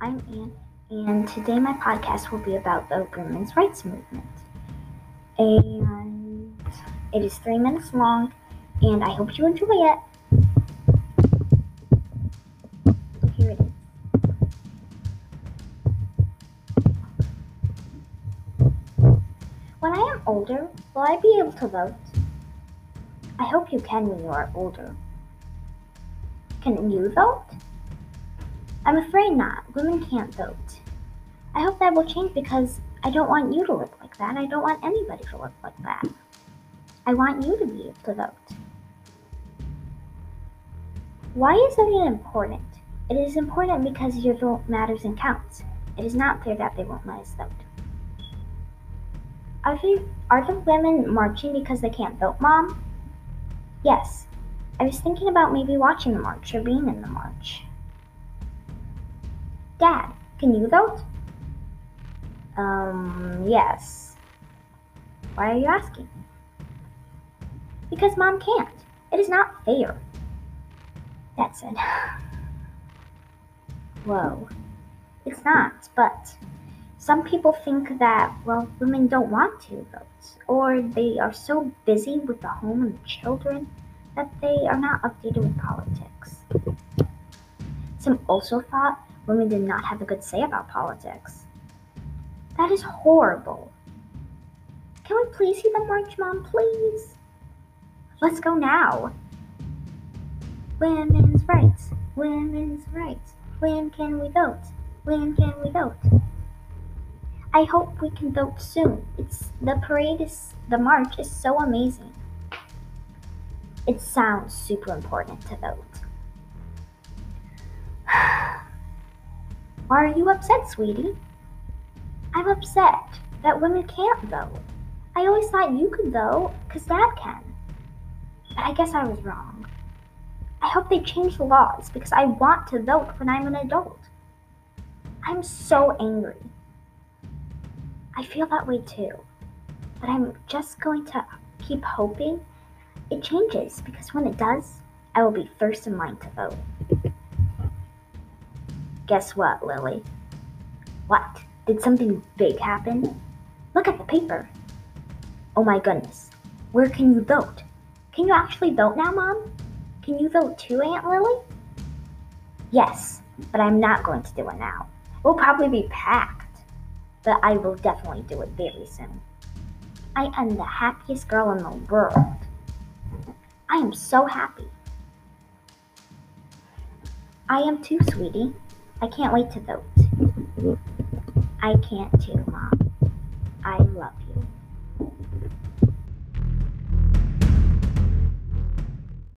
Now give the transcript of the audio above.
I'm Anne, and today my podcast will be about the women's rights movement. And it is three minutes long, and I hope you enjoy it. Here it is. When I am older, will I be able to vote? I hope you can when you are older. Can you vote? I'm afraid not. Women can't vote. I hope that will change because I don't want you to look like that. I don't want anybody to look like that. I want you to be able to vote. Why is voting important? It is important because your vote matters and counts. It is not fair that they won't let us vote. Are, they, are the women marching because they can't vote, Mom? Yes. I was thinking about maybe watching the march or being in the march. Dad, can you vote? Um, yes. Why are you asking? Because Mom can't. It is not fair. Dad said. Whoa. It's not, but some people think that, well, women don't want to vote, or they are so busy with the home and the children that they are not updated with politics. Some also thought women did not have a good say about politics. That is horrible. Can we please see the march, Mom, please? Let's go now. Women's rights, women's rights. When can we vote? When can we vote? I hope we can vote soon. It's the parade is the march is so amazing. It sounds super important to vote. Why are you upset, sweetie? I'm upset that women can't vote. I always thought you could vote because dad can. But I guess I was wrong. I hope they change the laws because I want to vote when I'm an adult. I'm so angry. I feel that way too. But I'm just going to keep hoping it changes because when it does, I will be first in line to vote. Guess what, Lily? What? Did something big happen? Look at the paper. Oh my goodness. Where can you vote? Can you actually vote now, Mom? Can you vote too, Aunt Lily? Yes, but I'm not going to do it now. We'll probably be packed, but I will definitely do it very soon. I am the happiest girl in the world. I am so happy. I am too, sweetie. I can't wait to vote. Mm-hmm. I can't too, Mom. I love you.